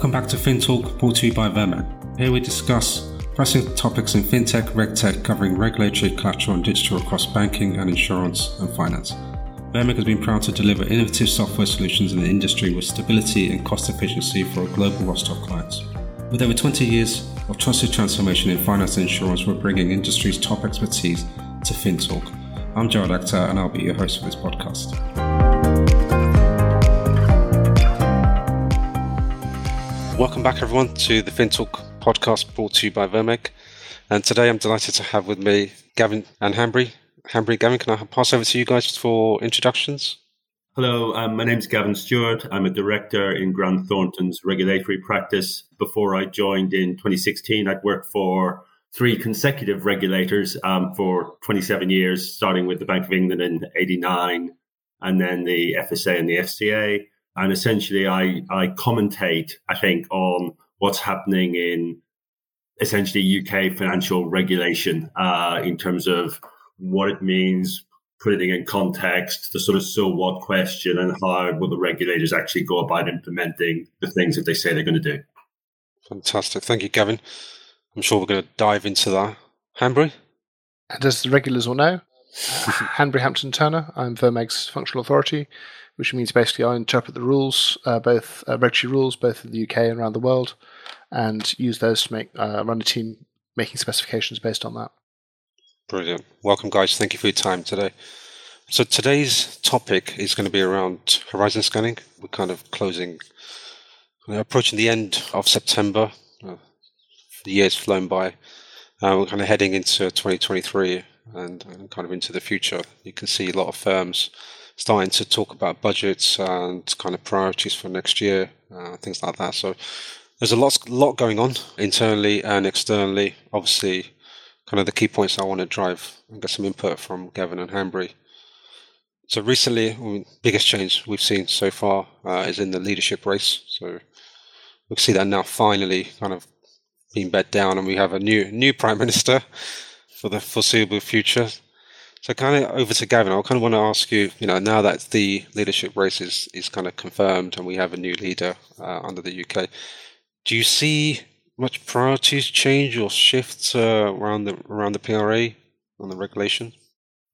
Welcome back to FinTalk, brought to you by VERMEG. Here we discuss pressing topics in fintech, regtech, covering regulatory, collateral, and digital across banking and insurance and finance. VERMEG has been proud to deliver innovative software solutions in the industry with stability and cost efficiency for a global roster of clients. With over 20 years of trusted transformation in finance and insurance, we're bringing industry's top expertise to FinTalk. I'm Jawad Akhtar, and I'll be your host for this podcast. Welcome back, everyone, to the FinTalk podcast brought to you by VERMEG. And today I'm delighted to have with me Gavin and Hanbury. Hanbury, Gavin, can I pass over to you guys for introductions? Hello, um, my name is Gavin Stewart. I'm a director in Grant Thornton's regulatory practice. Before I joined in 2016, I'd worked for three consecutive regulators um, for 27 years, starting with the Bank of England in 89 and then the FSA and the FCA. And essentially, I, I commentate, I think, on what's happening in essentially UK financial regulation uh, in terms of what it means, putting it in context, the sort of so what question, and how will the regulators actually go about implementing the things that they say they're going to do. Fantastic. Thank you, Gavin. I'm sure we're going to dive into that. Hanbury? And as the regulars will know, Hanbury Hampden-Turner, I'm VERMEG's functional authority, which means basically I interpret the rules, uh, both uh, regulatory rules, both in the UK and around the world, and use those to make uh, run a team making specifications based on that. Brilliant. Welcome, guys. Thank you for your time today. So today's topic is going to be around horizon scanning. We're kind of closing, we're approaching the end of September. Uh, the year's flown by. Uh, we're kind of heading into 2023 and, kind of into the future. You can see a lot of firms starting to talk about budgets and kind of priorities for next year, uh, things like that. So there's a lot, lot going on internally and externally. Obviously, kind of the key points I want to drive and get some input from Gavin and Hanbury. So recently, biggest change we've seen so far uh, is in the leadership race. So we see that now finally kind of being bed down, and we have a new new prime minister for the foreseeable future. So, kind of over to Gavin. I kind of want to ask you, you know, now that the leadership race is is kind of confirmed, and we have a new leader uh, under the UK, do you see much priorities change or shifts uh, around the around the PRA on the regulation?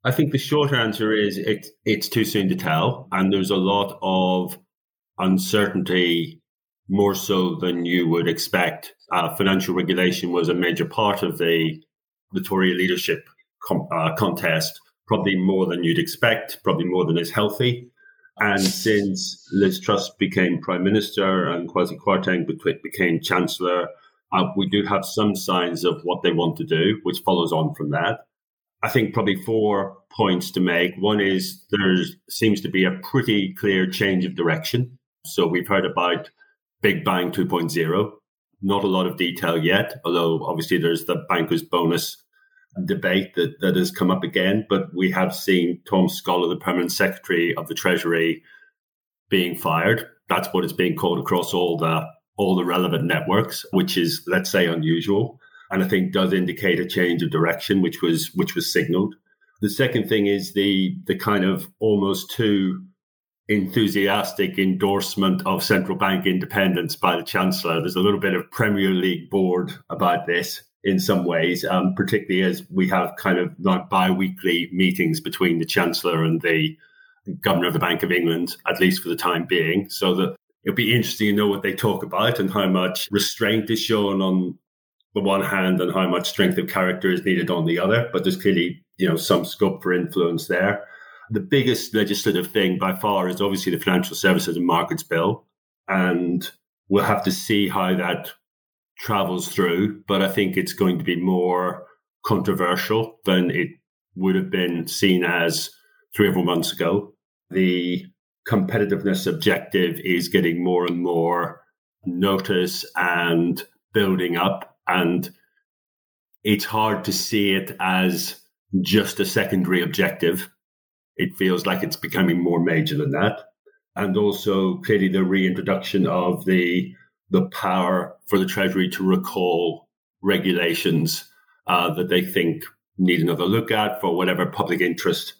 I think the short answer is it, it's too soon to tell, and there's a lot of uncertainty more so than you would expect. Uh, financial regulation was a major part of the the Tory leadership com- uh, contest, probably more than you'd expect, probably more than is healthy. And since Liz Truss became prime minister and Kwasi Kwarteng became chancellor, uh, we do have some signs of what they want to do, which follows on from that. I think probably four points to make. One is there seems to be a pretty clear change of direction. So we've heard about Big Bang 2.0. Not a lot of detail yet, although obviously there's the bankers bonus debate that, that has come up again. But we have seen Tom Scholar, the permanent secretary of the Treasury, being fired. That's what is being called across all the all the relevant networks, which is, let's say, unusual, and I think does indicate a change of direction, which was which was signalled. The second thing is the the kind of almost too enthusiastic endorsement of central bank independence by the chancellor. There's a little bit of Premier League board about this in some ways, um, particularly as we have kind of like bi-weekly meetings between the chancellor and the governor of the Bank of England, at least for the time being. So that it'll be interesting to know what they talk about and how much restraint is shown on the one hand and how much strength of character is needed on the other. But there's clearly, you know, some scope for influence there. The biggest legislative thing by far is obviously the Financial Services and Markets Bill. And we'll have to see how that travels through. But I think it's going to be more controversial than it would have been seen as three or four months ago. The competitiveness objective is getting more and more notice and building up. And it's hard to see it as just a secondary objective it feels like it's becoming more major than that. And also clearly the reintroduction of the the power for the Treasury to recall regulations uh, that they think need another look at for whatever public interest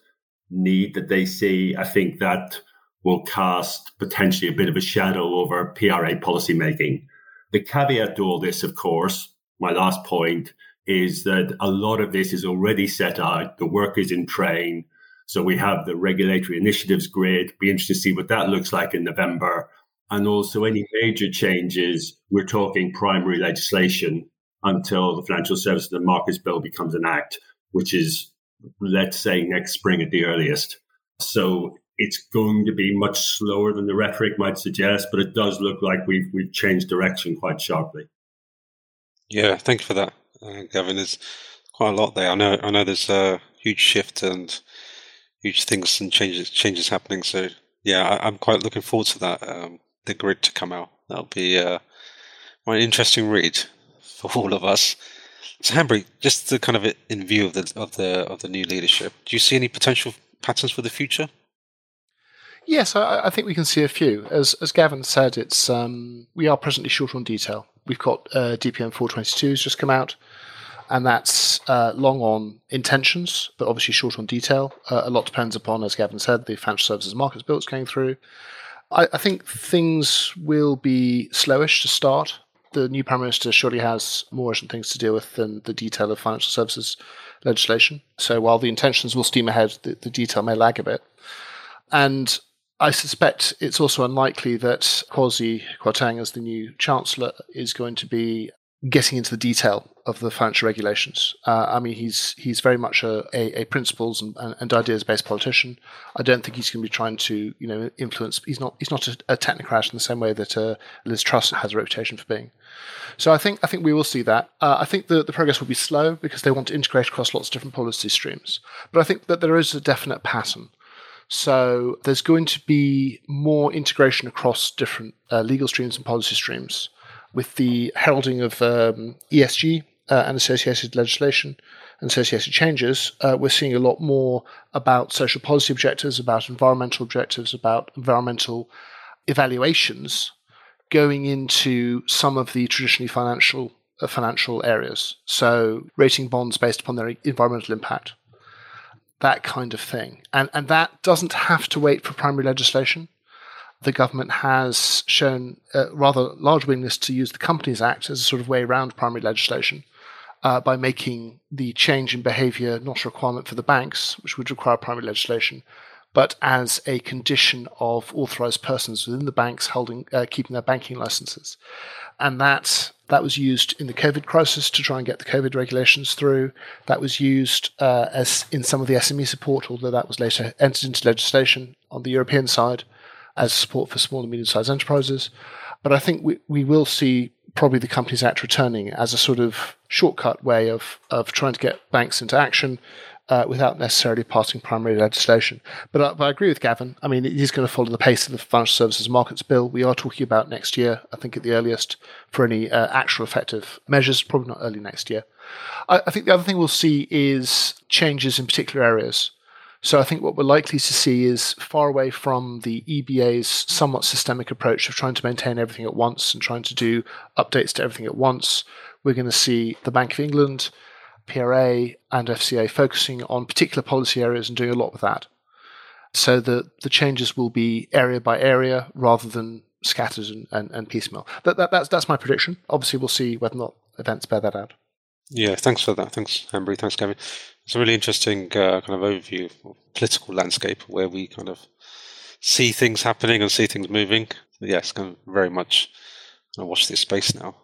need that they see. I think that will cast potentially a bit of a shadow over PRA policymaking. The caveat to all this, of course, my last point is that a lot of this is already set out. The work is in train. So we have the regulatory initiatives grid. Be interested to see what that looks like in November. And also any major changes, we're talking primary legislation until the Financial Services and Markets Bill becomes an act, which is, let's say, next spring at the earliest. So it's going to be much slower than the rhetoric might suggest, but it does look like we've we've changed direction quite sharply. Yeah, thank you for that, uh, Gavin. There's quite a lot there. I know. I know there's a huge shift and huge things and changes changes happening. So yeah, I, am quite looking forward to that. Um, the grid to come out. That'll be uh, an interesting read for all of us. So, Hanbury, just to kind of in view of the of the of the new leadership, do you see any potential patterns for the future? Yes, I, I think we can see a few. As as Gavin said, it's um, we are presently short on detail. We've got uh, DPM 422 has just come out, and that's uh, long on intentions, but obviously short on detail. Uh, a lot depends upon, as Gavin said, the financial services markets bill that's going through. I, I think things will be slowish to start. The new Prime Minister surely has more urgent things to deal with than the detail of financial services legislation. So while the intentions will steam ahead, the, the detail may lag a bit. And I suspect it's also unlikely that Kwasi Kwarteng, as the new Chancellor, is going to be getting into the detail of the financial regulations. Uh, I mean, he's he's very much a, a, a principles and, and, ideas based politician. I don't think he's going to be trying to you know influence. He's not he's not a, a technocrat in the same way that uh, Liz Truss has a reputation for being. So I think I think we will see that. Uh, I think the, the progress will be slow because they want to integrate across lots of different policy streams. But I think that there is a definite pattern. So there's going to be more integration across different uh, legal streams and policy streams with the heralding of um, ESG uh, and associated legislation and associated changes, uh, we're seeing a lot more about social policy objectives, about environmental objectives, about environmental evaluations going into some of the traditionally financial uh, financial areas. So rating bonds based upon their environmental impact that kind of thing. And, and that doesn't have to wait for primary legislation. The government has shown a rather large willingness to use the Companies Act as a sort of way around primary legislation uh, by making the change in behaviour not a requirement for the banks, which would require primary legislation, but as a condition of authorised persons within the banks holding uh, keeping their banking licences, and that that was used in the COVID crisis to try and get the COVID regulations through. That was used uh, as in some of the SME support, although that was later entered into legislation on the European side as support for small and medium sized enterprises. But I think we, we will see probably the Companies Act returning as a sort of shortcut way of, of trying to get banks into action uh, without necessarily passing primary legislation. But, uh, but, I agree with Gavin. I mean, it is going to follow the pace of the Financial Services Markets Bill. We are talking about next year, I think, at the earliest, for any uh, actual effective measures, probably not early next year. I, I think the other thing we'll see is changes in particular areas. So I think what we're likely to see is far away from the EBA's somewhat systemic approach of trying to maintain everything at once and trying to do updates to everything at once. We're going to see the Bank of England PRA and FCA focusing on particular policy areas and doing a lot with that. So the, the changes will be area by area rather than scattered and, and, and piecemeal. That, that, that's, that's my prediction. Obviously, we'll see whether or not events bear that out. Yeah, thanks for that. Thanks, Hanbury. Thanks, Gavin. It's a really interesting uh, kind of overview of political landscape where we kind of see things happening and see things moving. Yes, kind of very much I watch this space now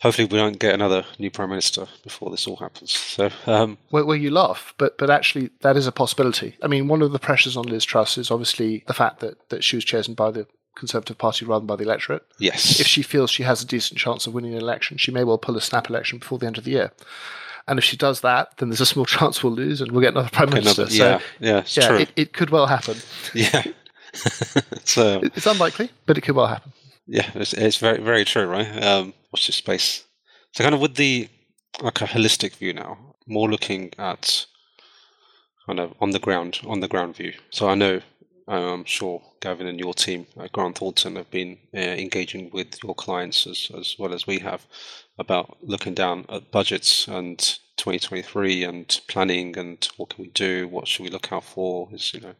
hopefully we don't get another new prime minister before this all happens. So, um, well, well, you laugh, but but actually that is a possibility. I mean, one of the pressures on Liz Truss is obviously the fact that that she was chosen by the Conservative Party rather than by the electorate. Yes. If she feels she has a decent chance of winning an election, she may well pull a snap election before the end of the year. And if she does that, then there's a small chance we'll lose and we'll get another prime minister. Another, yeah, so, yeah, yeah, it, it, could well happen. Yeah. so it's unlikely, but it could well happen. Yeah, it's, it's very very true, right? Um, watch this space. So kind of with the like a holistic view now, more looking at kind of on the ground on the ground view. So I know I'm sure Gavin and your team at Grant Thornton have been uh, engaging with your clients as, as well as we have about looking down at budgets and 2023 and planning and what can we do? What should we look out for? Is you know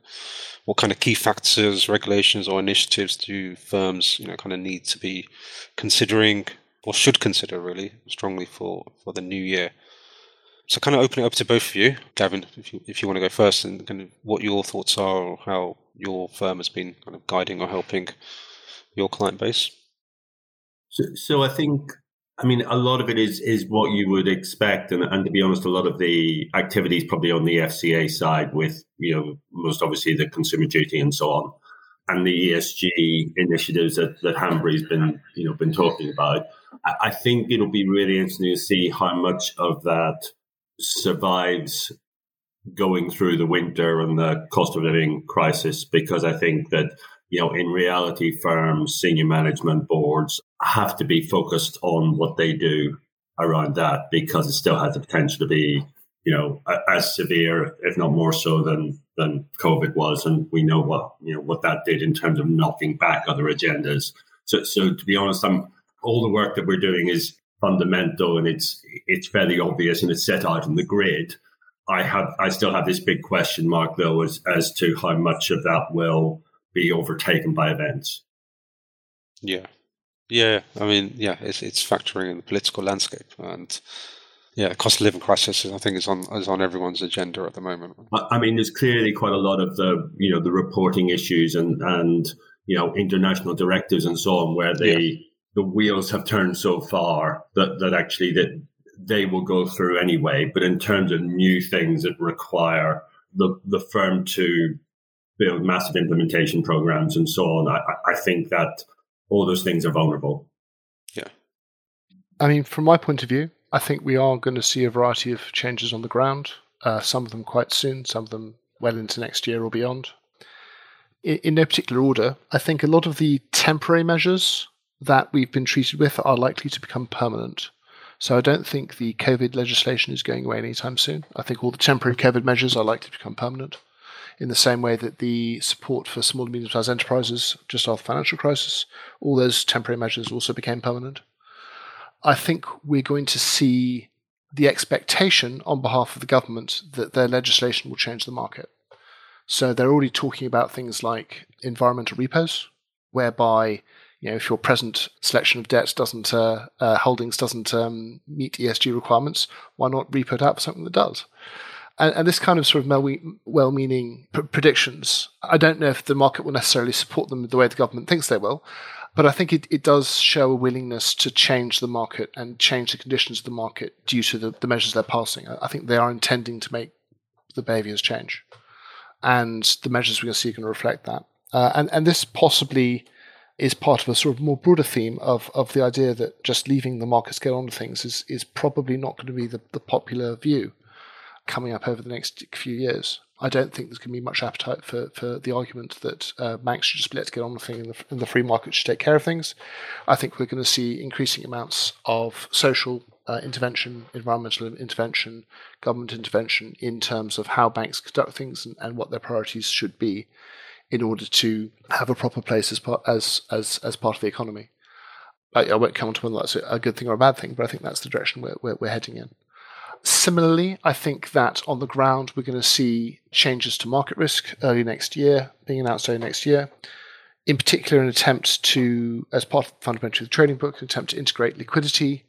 what kind of key factors, regulations, or initiatives do firms you know kind of need to be considering or should consider really strongly for for the new year? So, kind of open it up to both of you, Gavin, if you if you want to go first, and kind of what your thoughts are, or how your firm has been kind of guiding or helping your client base. So, so I think, I mean, a lot of it is is what you would expect, and, and to be honest, a lot of the activities probably on the FCA side, with you know, most obviously the consumer duty and so on, and the ESG initiatives that that Hanbury's been you know been talking about. I, I think it'll be really interesting to see how much of that survives going through the winter and the cost of living crisis because I think that you know in reality firms senior management boards have to be focused on what they do around that because it still has the potential to be you know as severe if not more so than than covid was. And we know what you know what that did in terms of knocking back other agendas. So so to be honest i'm all the work that we're doing is fundamental and it's it's fairly obvious and it's set out in the grid. I have I still have this big question mark though as as to how much of that will be overtaken by events. Yeah. Yeah, I mean, yeah, it's it's factoring in the political landscape, and yeah, cost of living crisis, I think, is on is on everyone's agenda at the moment. I mean, there's clearly quite a lot of the you know the reporting issues and and you know international directives and so on where they yeah the wheels have turned so far that, that actually that they will go through anyway. But in terms of new things that require the, the firm to build massive implementation programs and so on, I, I think that all those things are vulnerable. Yeah. I mean, from my point of view, I think we are going to see a variety of changes on the ground. Uh, some of them quite soon, some of them well into next year or beyond. In, in no particular order, I think a lot of the temporary measures that we've been treated with are likely to become permanent. So I don't think the COVID legislation is going away anytime soon. I think all the temporary COVID measures are likely to become permanent. In the same way that the support for small and medium sized enterprises just after the financial crisis, all those temporary measures also became permanent. I think we're going to see the expectation on behalf of the government that their legislation will change the market. So they're already talking about things like environmental repos, whereby you know, if your present selection of debt doesn't uh, uh, holdings doesn't um, meet ESG requirements, why not repo it out for something that does? And, and this kind of sort of well-meaning p- predictions, I don't know if the market will necessarily support them the way the government thinks they will, but I think it, it does show a willingness to change the market and change the conditions of the market due to the, the measures they're passing. I, I think they are intending to make the behaviours change, and the measures we're going to see are going to reflect that. Uh, and and this possibly is part of a sort of more broader theme of, of the idea that just leaving the markets get on to things is, is probably not going to be the, the popular view coming up over the next few years. I don't think there's going to be much appetite for, for the argument that uh, banks should just be let to get on with things and the, and the free market should take care of things. I think we're going to see increasing amounts of social uh, intervention, environmental intervention, government intervention in terms of how banks conduct things and, and what their priorities should be in order to have a proper place as part as as as part of the economy. I, I won't comment on whether that's a good thing or a bad thing, but I think that's the direction we're, we're, we're heading in. Similarly, I think that on the ground we're going to see changes to market risk early next year, being announced early next year. In particular, an attempt to, as part of fundamentally the trading book, an attempt to integrate liquidity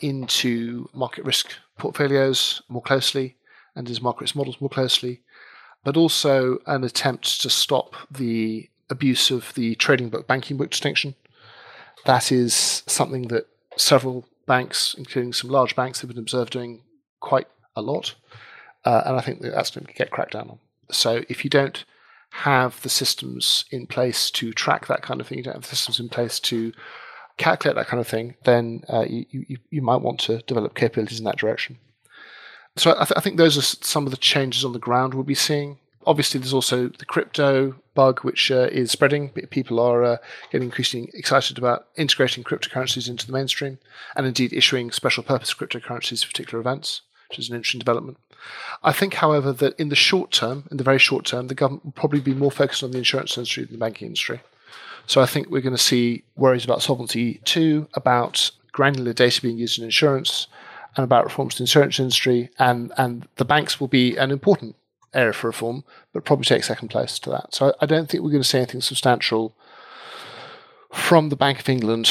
into market risk portfolios more closely and as market risk models more closely but also an attempt to stop the abuse of the trading book banking book distinction. That is something that several banks, including some large banks, have been observed doing quite a lot. Uh, and I think that that's going to get cracked down on. So if you don't have the systems in place to track that kind of thing, you don't have the systems in place to calculate that kind of thing, then uh, you, you, you might want to develop capabilities in that direction so I, th- I, think those are some of the changes on the ground we'll be seeing. Obviously, there's also the crypto bug, which uh, is spreading. People are uh, getting increasingly excited about integrating cryptocurrencies into the mainstream, and indeed issuing special purpose cryptocurrencies for particular events, which is an interesting development. I think, however, that in the short term, in the very short term, the government will probably be more focused on the insurance industry than the banking industry. So I think we're going to see worries about Solvency II, about granular data being used in insurance, and about reforms to the insurance industry, and and the banks will be an important area for reform, but probably take second place to that. So I don't think we're going to see anything substantial from the Bank of England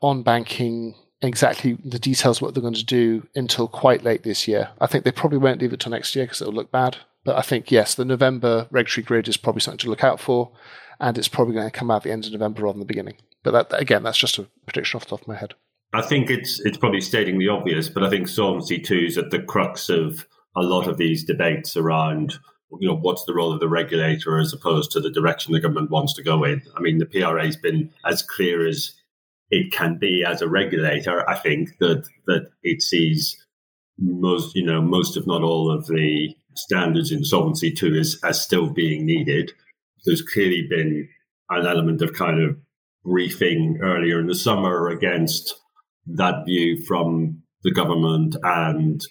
on banking exactly the details of what they're going to do until quite late this year. I think they probably won't leave it till next year because it'll look bad. But I think yes, the November regulatory grid is probably something to look out for, and it's probably going to come out at the end of November rather than the beginning. But that again, that's just a prediction off the top of my head. I think it's it's probably stating the obvious, but I think Solvency two is at the crux of a lot of these debates around you know what's the role of the regulator as opposed to the direction the government wants to go in. I mean, the PRA has been as clear as it can be as a regulator. I think that that it sees most you know most if not all of the standards in Solvency two as as still being needed. There's clearly been an element of kind of briefing earlier in the summer against that view from the government and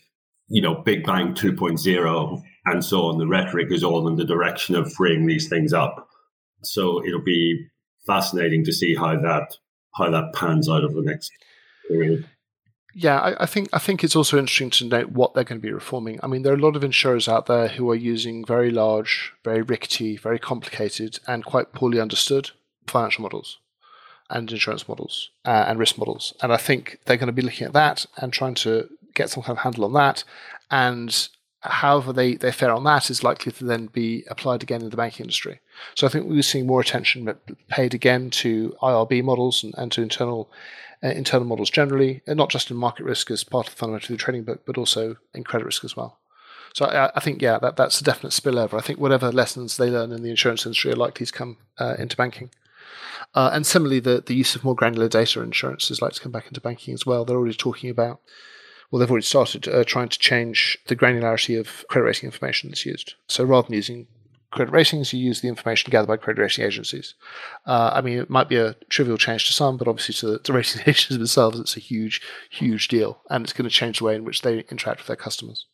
you know big bang 2.0 and so on. The rhetoric is all in the direction of freeing these things up. So it'll be fascinating to see how that how that pans out over the next period. Yeah, I, I, think I think it's also interesting to note what they're going to be reforming. I mean, there are a lot of insurers out there who are using very large, very rickety, very complicated, and quite poorly understood financial models and insurance models uh, and risk models. And I think they're going to be looking at that and trying to get some kind of handle on that. And however they, they fare on that is likely to then be applied again in the banking industry. So I think we're seeing more attention paid again to IRB models and, and to internal uh, internal models generally, and not just in market risk as part of the fundamental trading book, but also in credit risk as well. So I, I, think, yeah, that, that's a definite spillover. I think whatever lessons they learn in the insurance industry are likely to come uh, into banking. Uh, and similarly, the, the use of more granular data insurance is likely to come back into banking as well. They're already talking about, well, they've already started uh, trying to change the granularity of credit rating information that's used. So rather than using credit ratings, you use the information gathered by credit rating agencies. Uh, I mean, it might be a trivial change to some, but obviously to the, to rating agencies themselves, it's a huge, huge deal, and it's going to change the way in which they interact with their customers.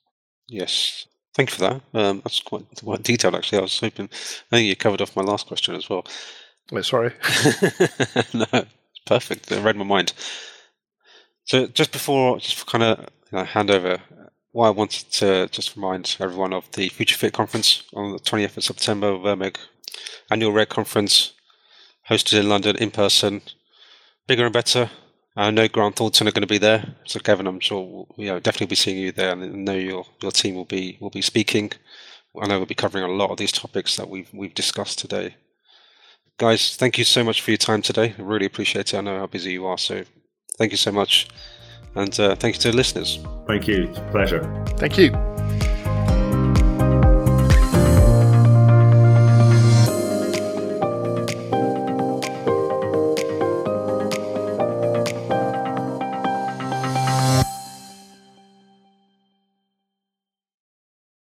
Yes. Thank you for that. Um, that's quite, quite detailed, actually. I was hoping, I think you covered off my last question as well. Sorry. no, perfect. It read my mind. So just before, just kind of you know, hand over, what I wanted to just remind everyone of the Future Fit conference on the 20th of September, VERMEG annual Reg conference, hosted in London in person, bigger and better. Uh, I know Grant Thornton are going to be there, so Gavin, I'm sure we'll, you know, definitely be seeing you there, and I know your your team will be will be speaking. I know we'll be covering a lot of these topics that we've we've discussed today guys, thank you so much for your time today. I really appreciate it. I know how busy you are, so thank you so much. And uh, thank you to the listeners. Thank you. It's a pleasure. Thank you.